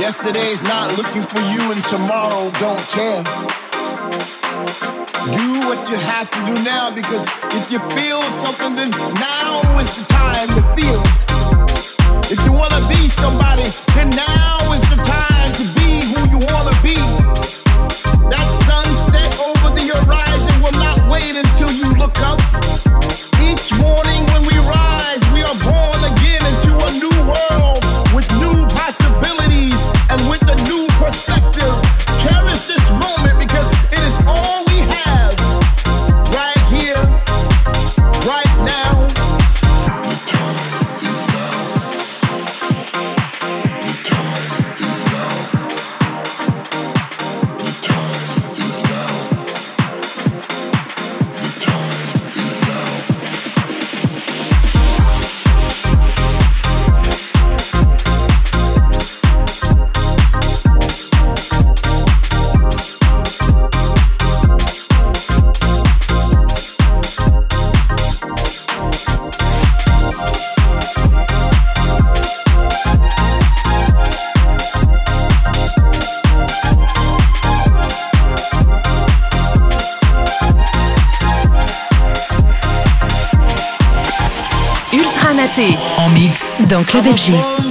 Yesterday's not looking for you and tomorrow don't care. Do what you have to do now because if you feel something, then now is the time to feel. If you wanna be somebody, then now is the time. dans Club FG.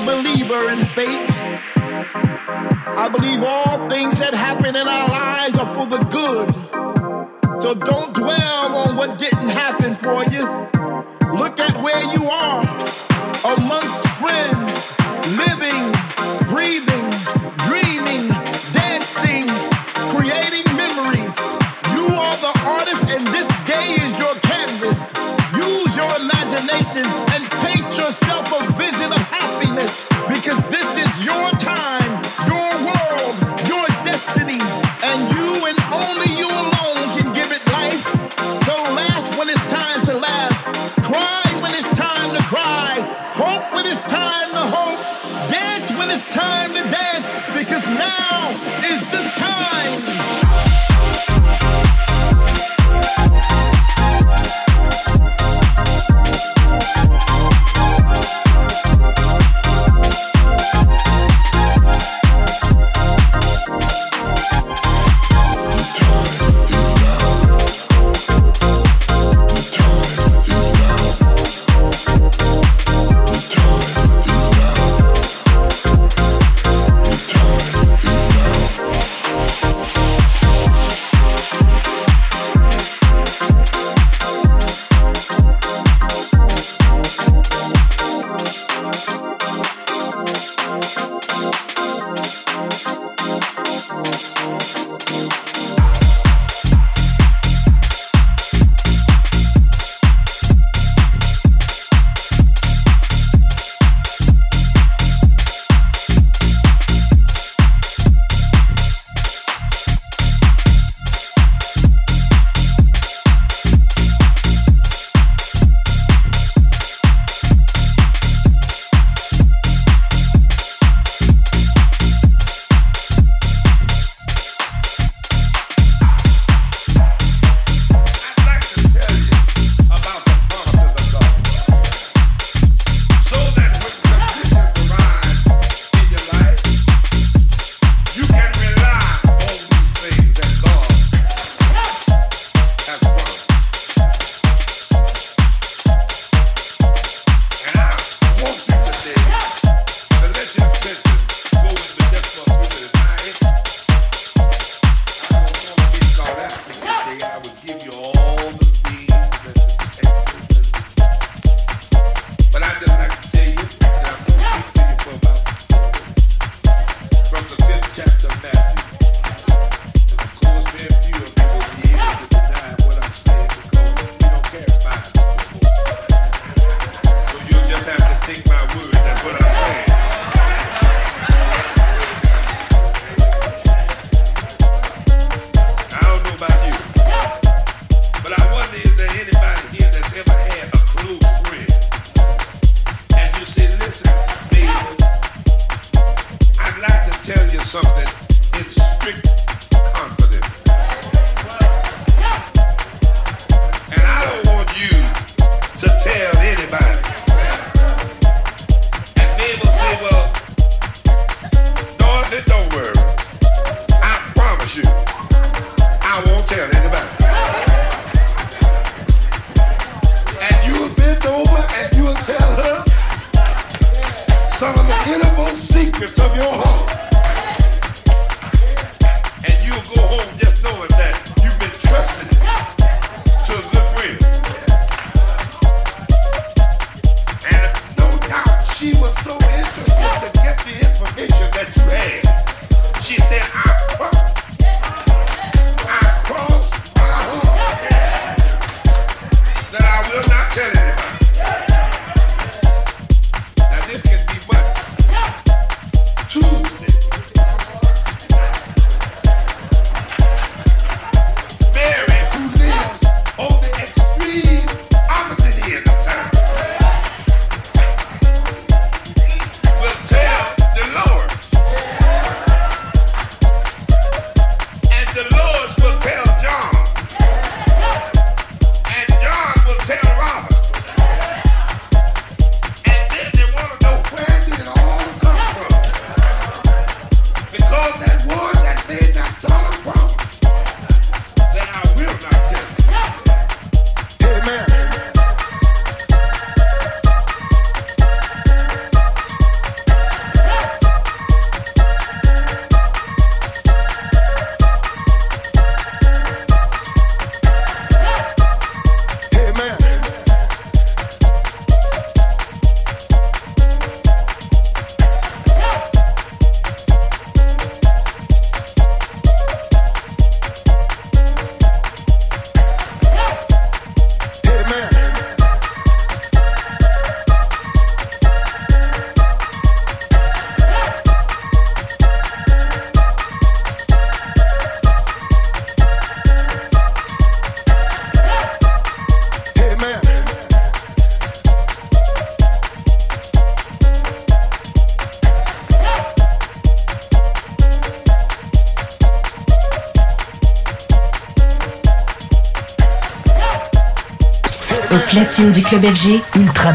Du club FG. Ultra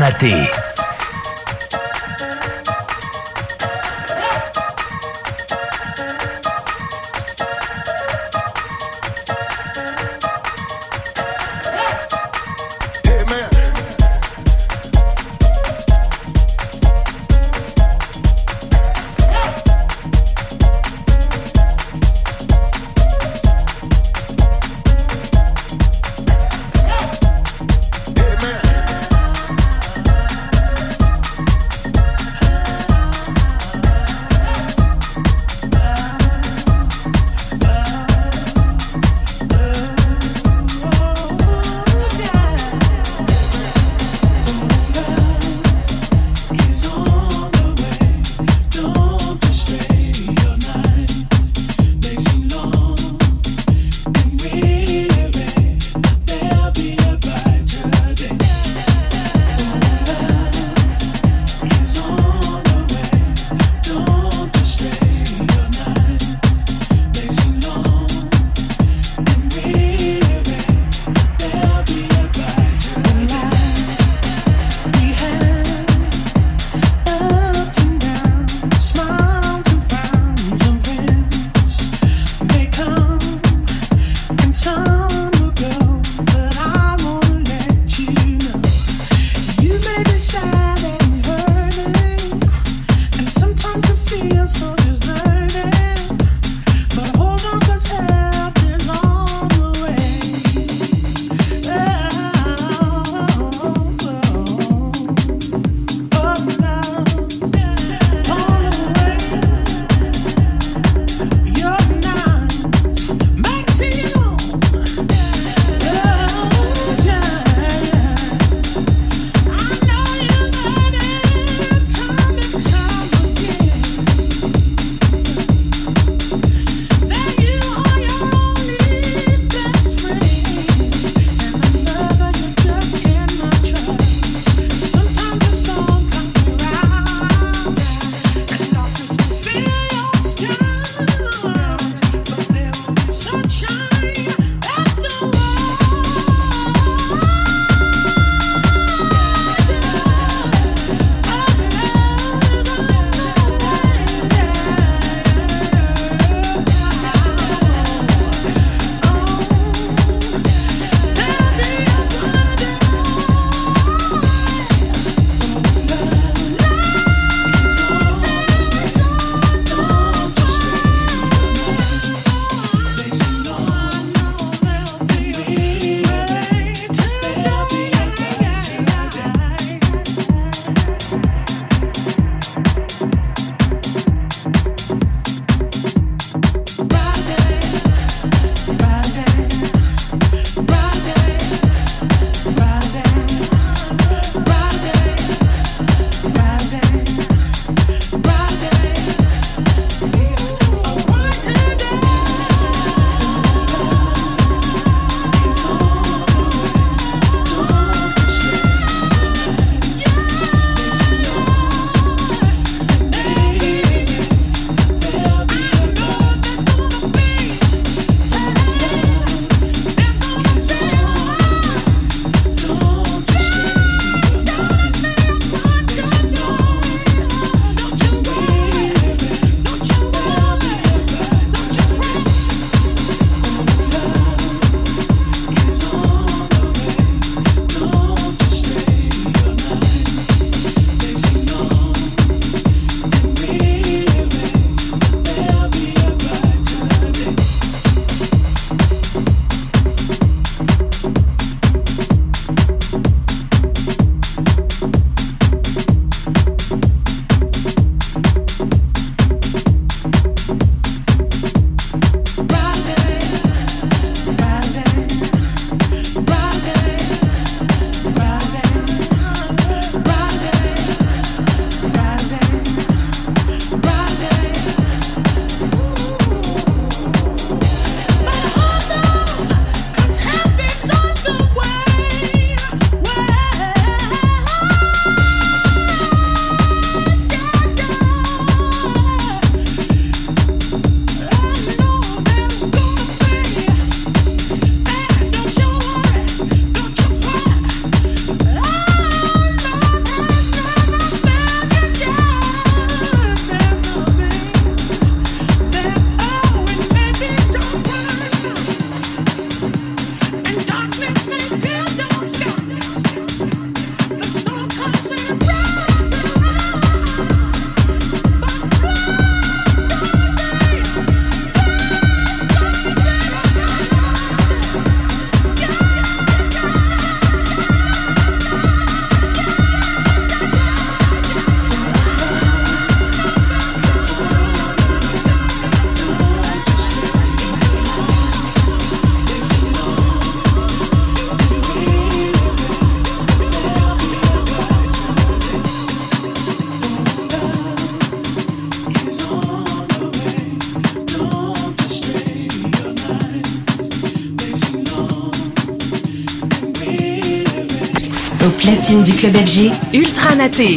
Du club FG, Ultra Naté.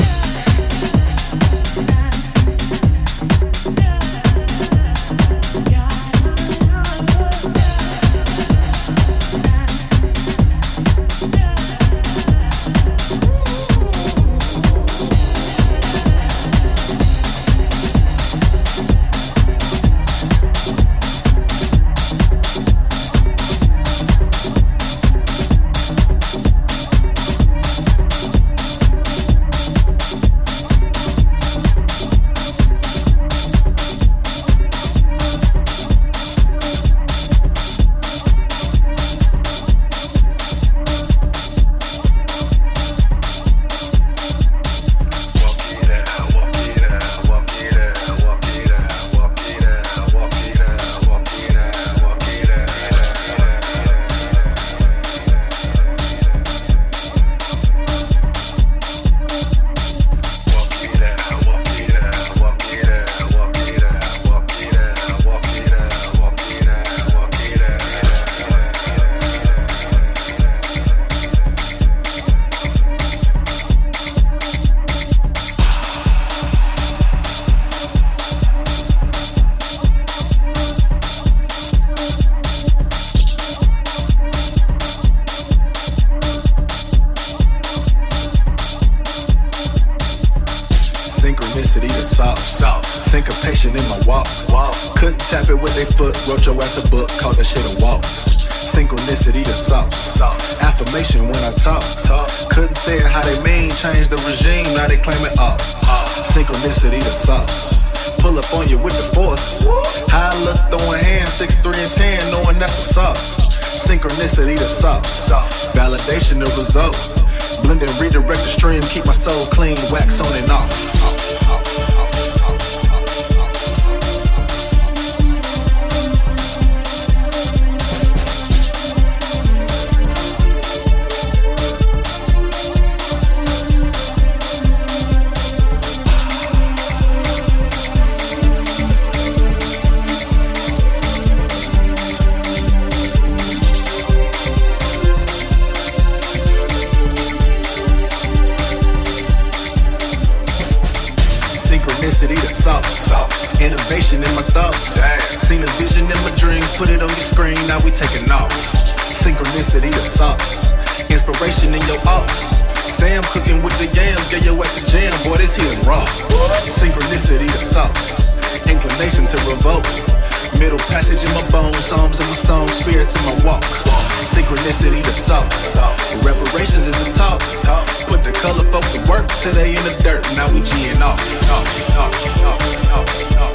Syncopation in my walk. walk. Couldn't tap it with a foot. Wrote your ass a book. Called that shit a waltz. Synchronicity the sauce. Affirmation when I talk. talk. Couldn't say it how they mean. Change the regime. Now they claim it up. Synchronicity the sauce. Pull up on you with the force. High look, throwing hands, 6, 3, and 10, knowing that's a sauce. Synchronicity the sauce. Validation of result. Blend and redirect the stream, keep my soul clean, wax on and off. Seen a vision in my put it on your screen, now we taking off. Synchronicity the sauce, inspiration in your ups. Sam cooking with the yams, get your ass a jam, boy, this here raw. Synchronicity the sauce, inclination to revolt. Middle passage in my bones, psalms in my song, spirits in my walk. Synchronicity the sauce, reparations is the talk. Put the color folks to work today in the dirt, now we g'n off. off, off, off, off, off.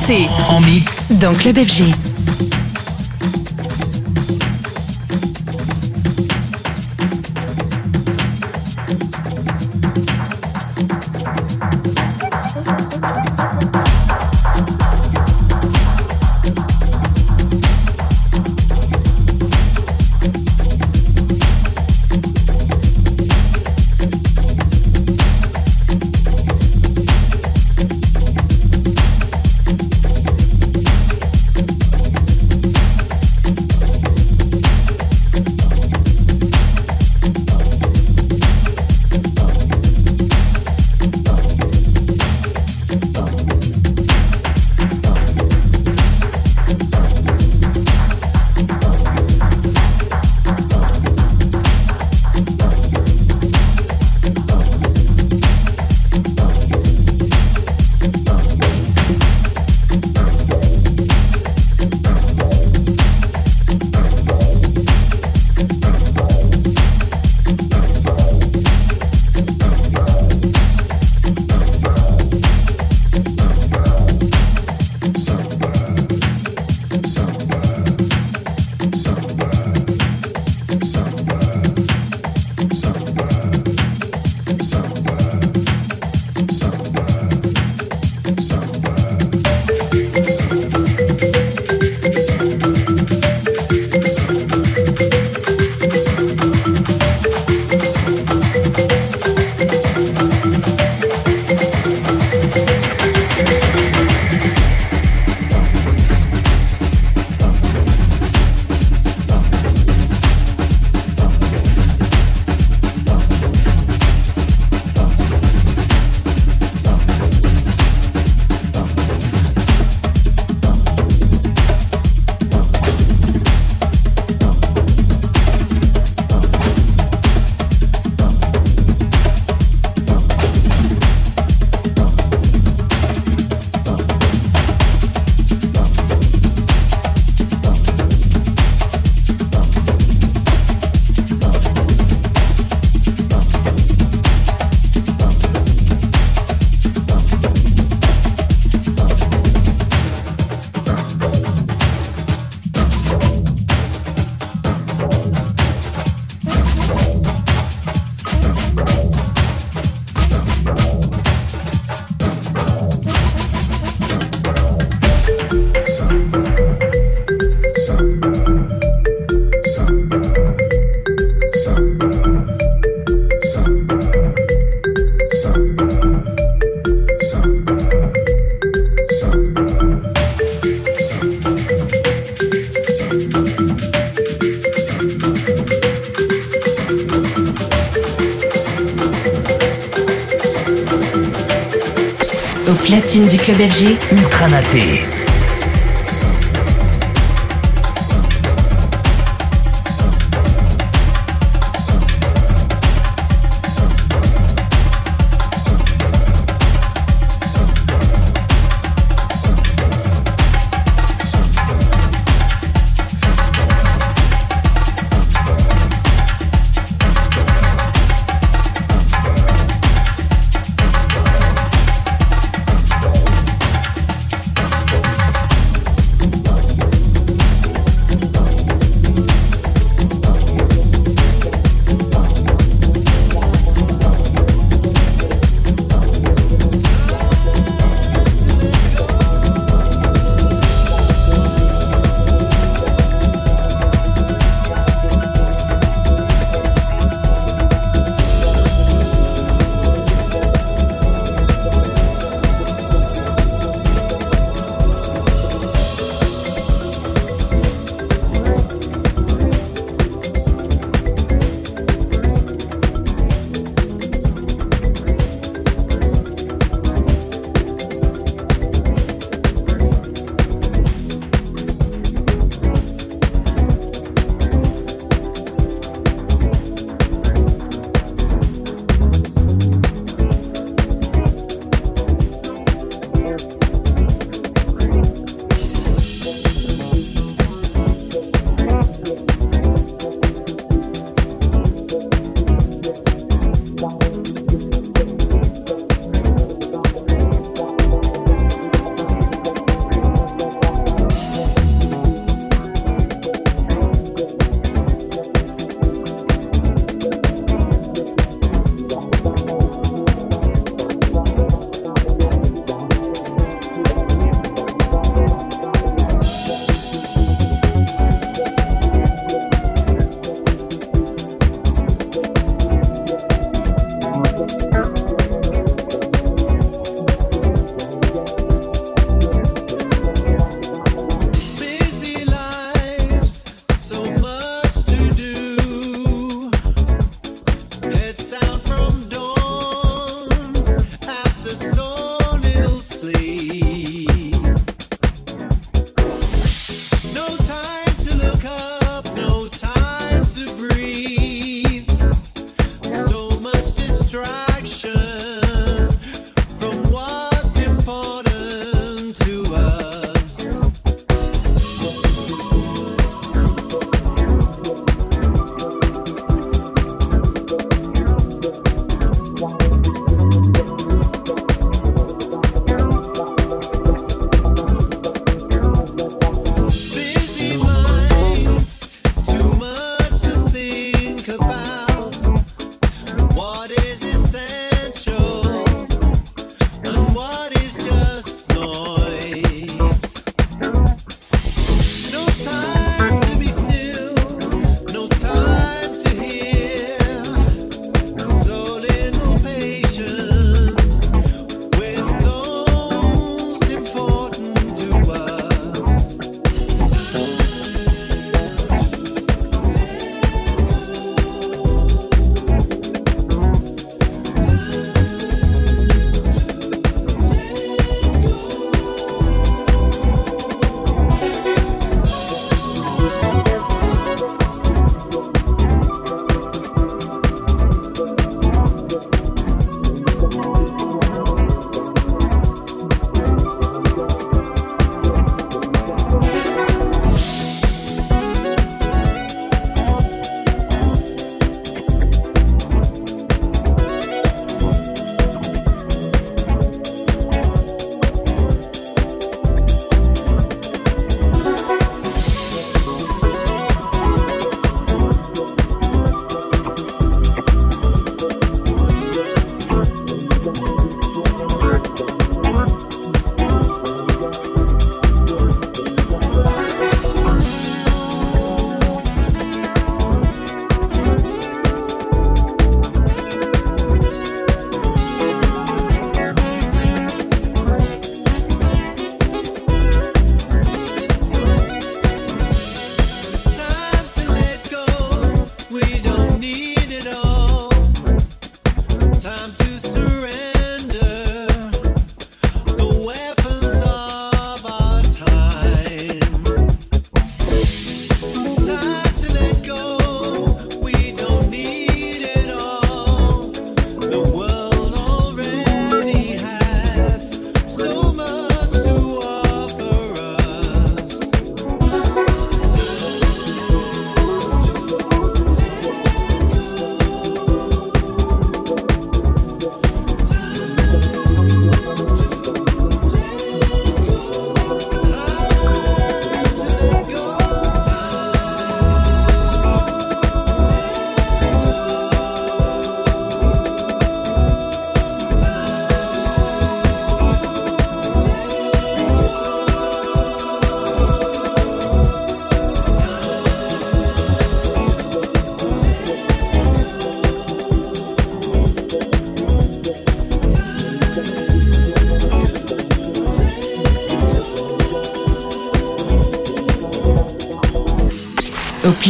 Naté. En mix. Dans Club FG.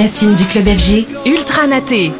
Platine du club FG, Ultra Naté.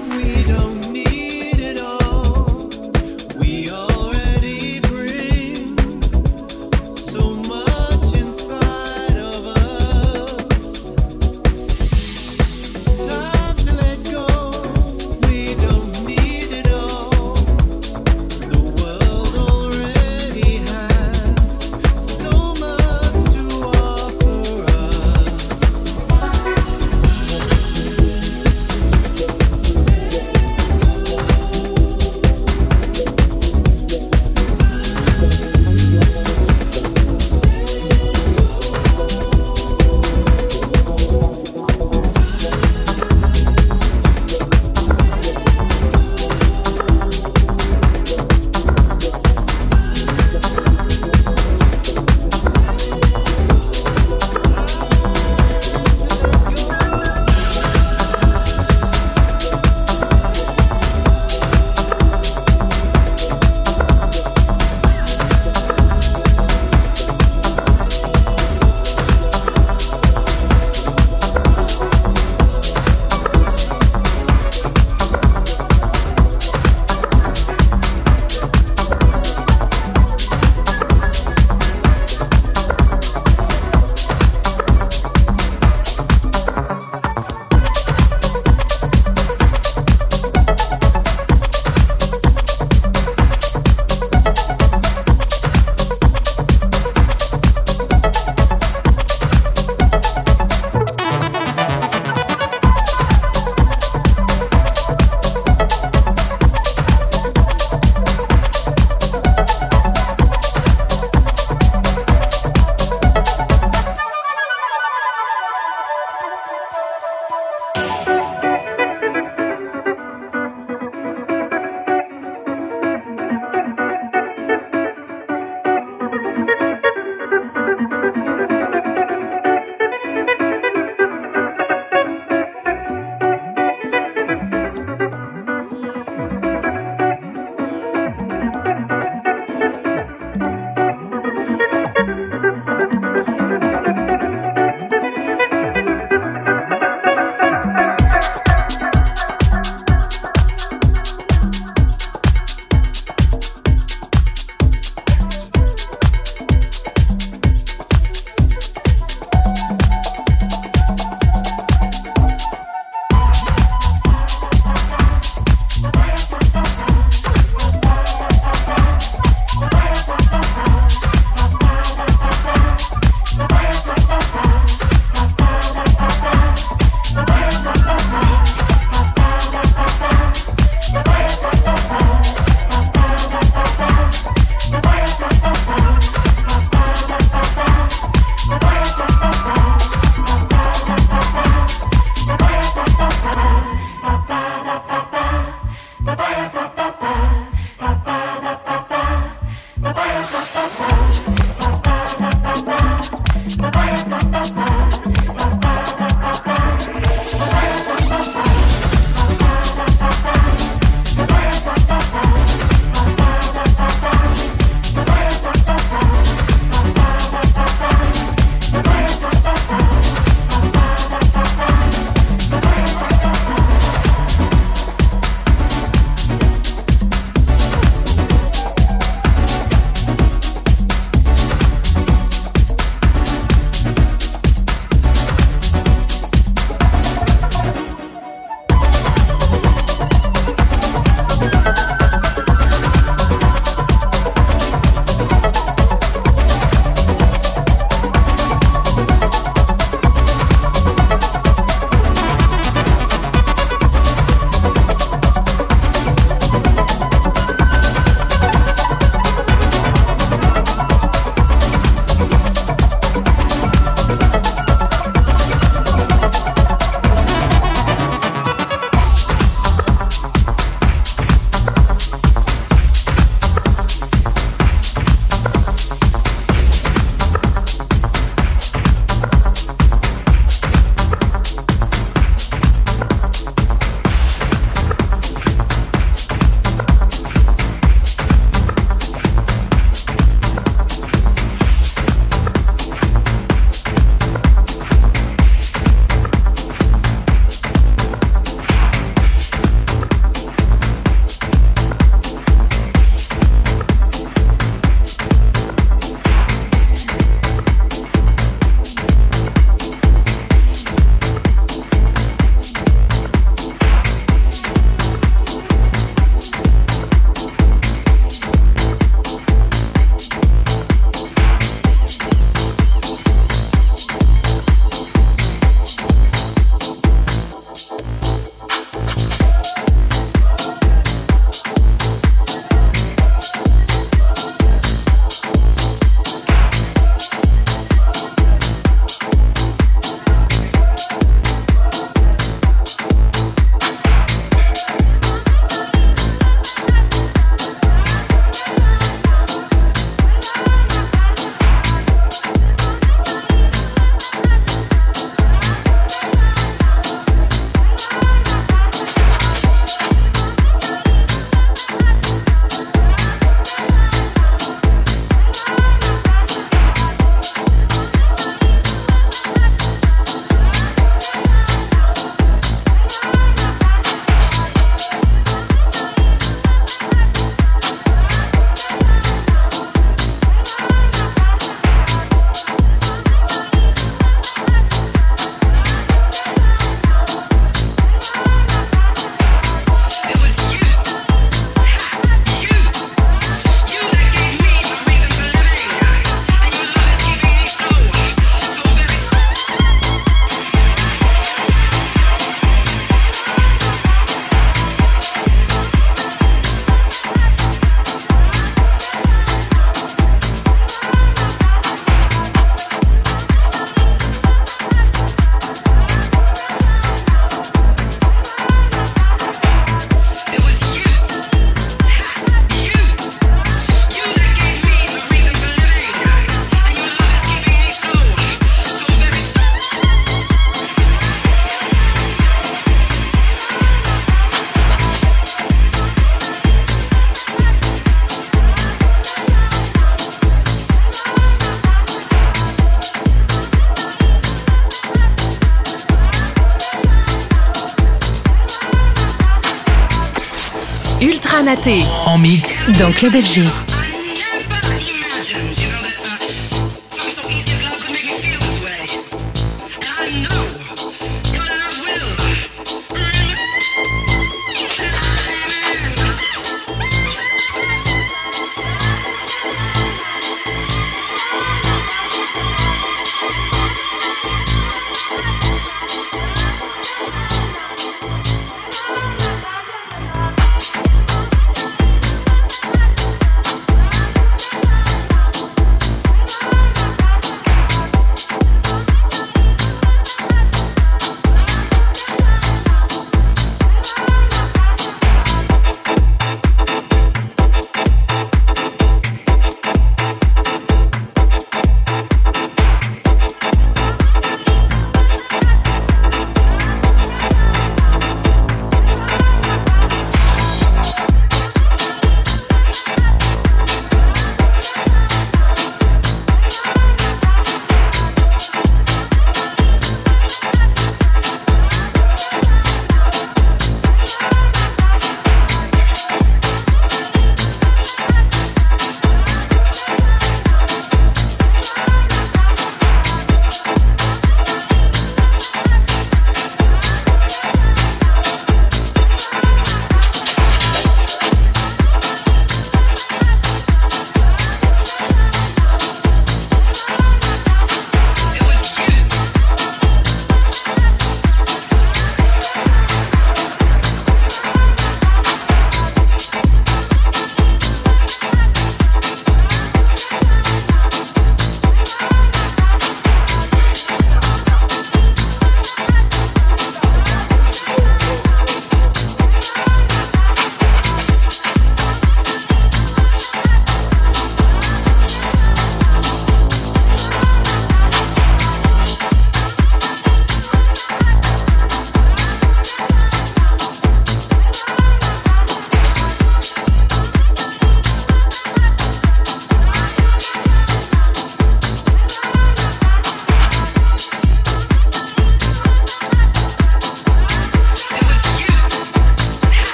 Dans Club FG.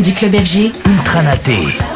Du club FG. Ultra Naté.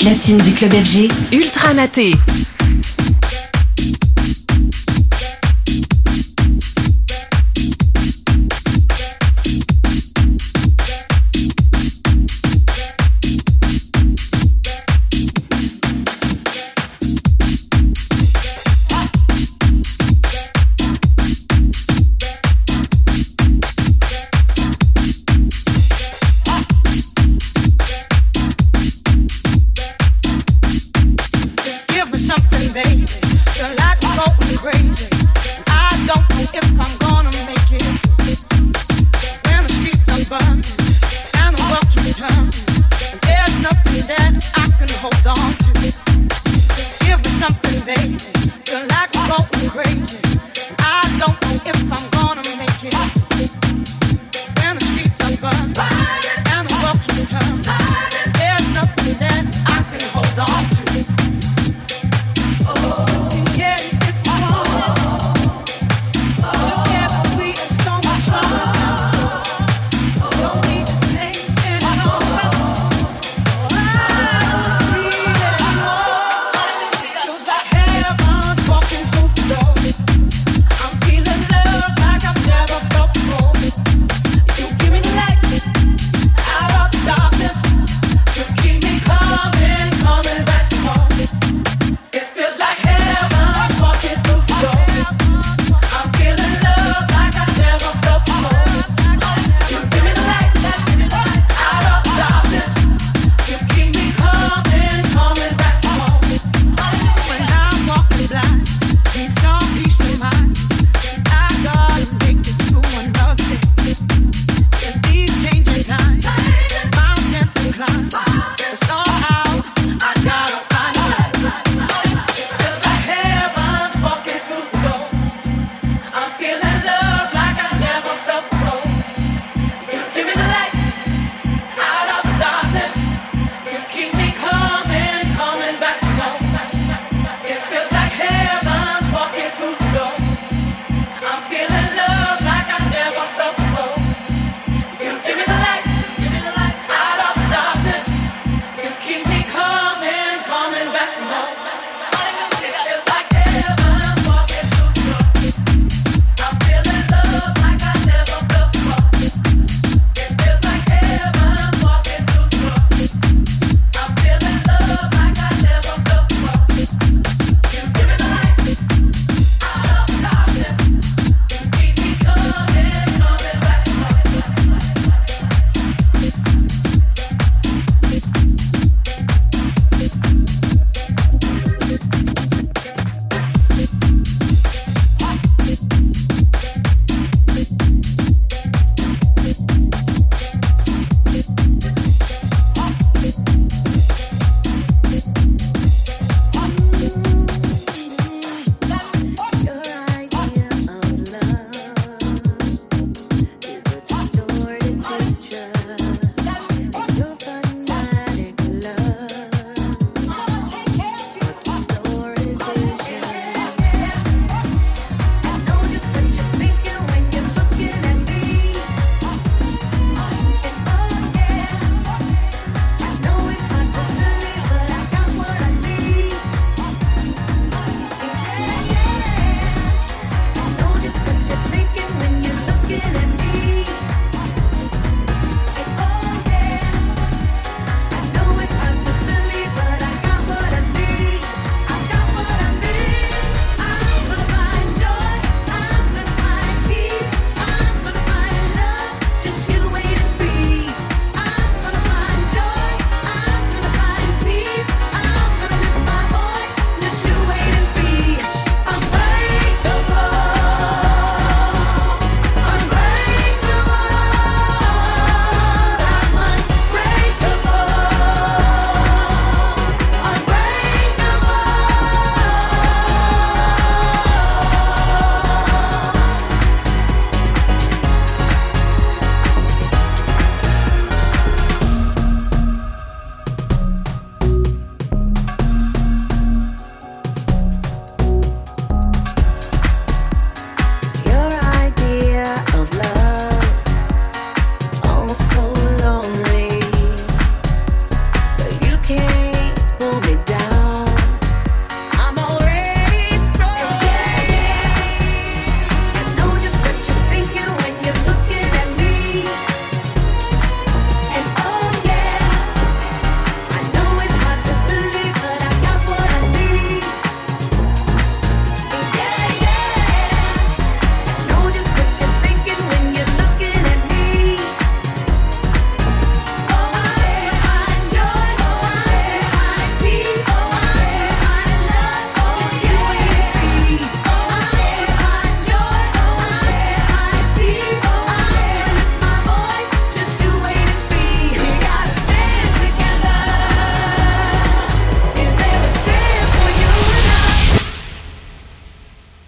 Platine du club FG, Ultra Naté.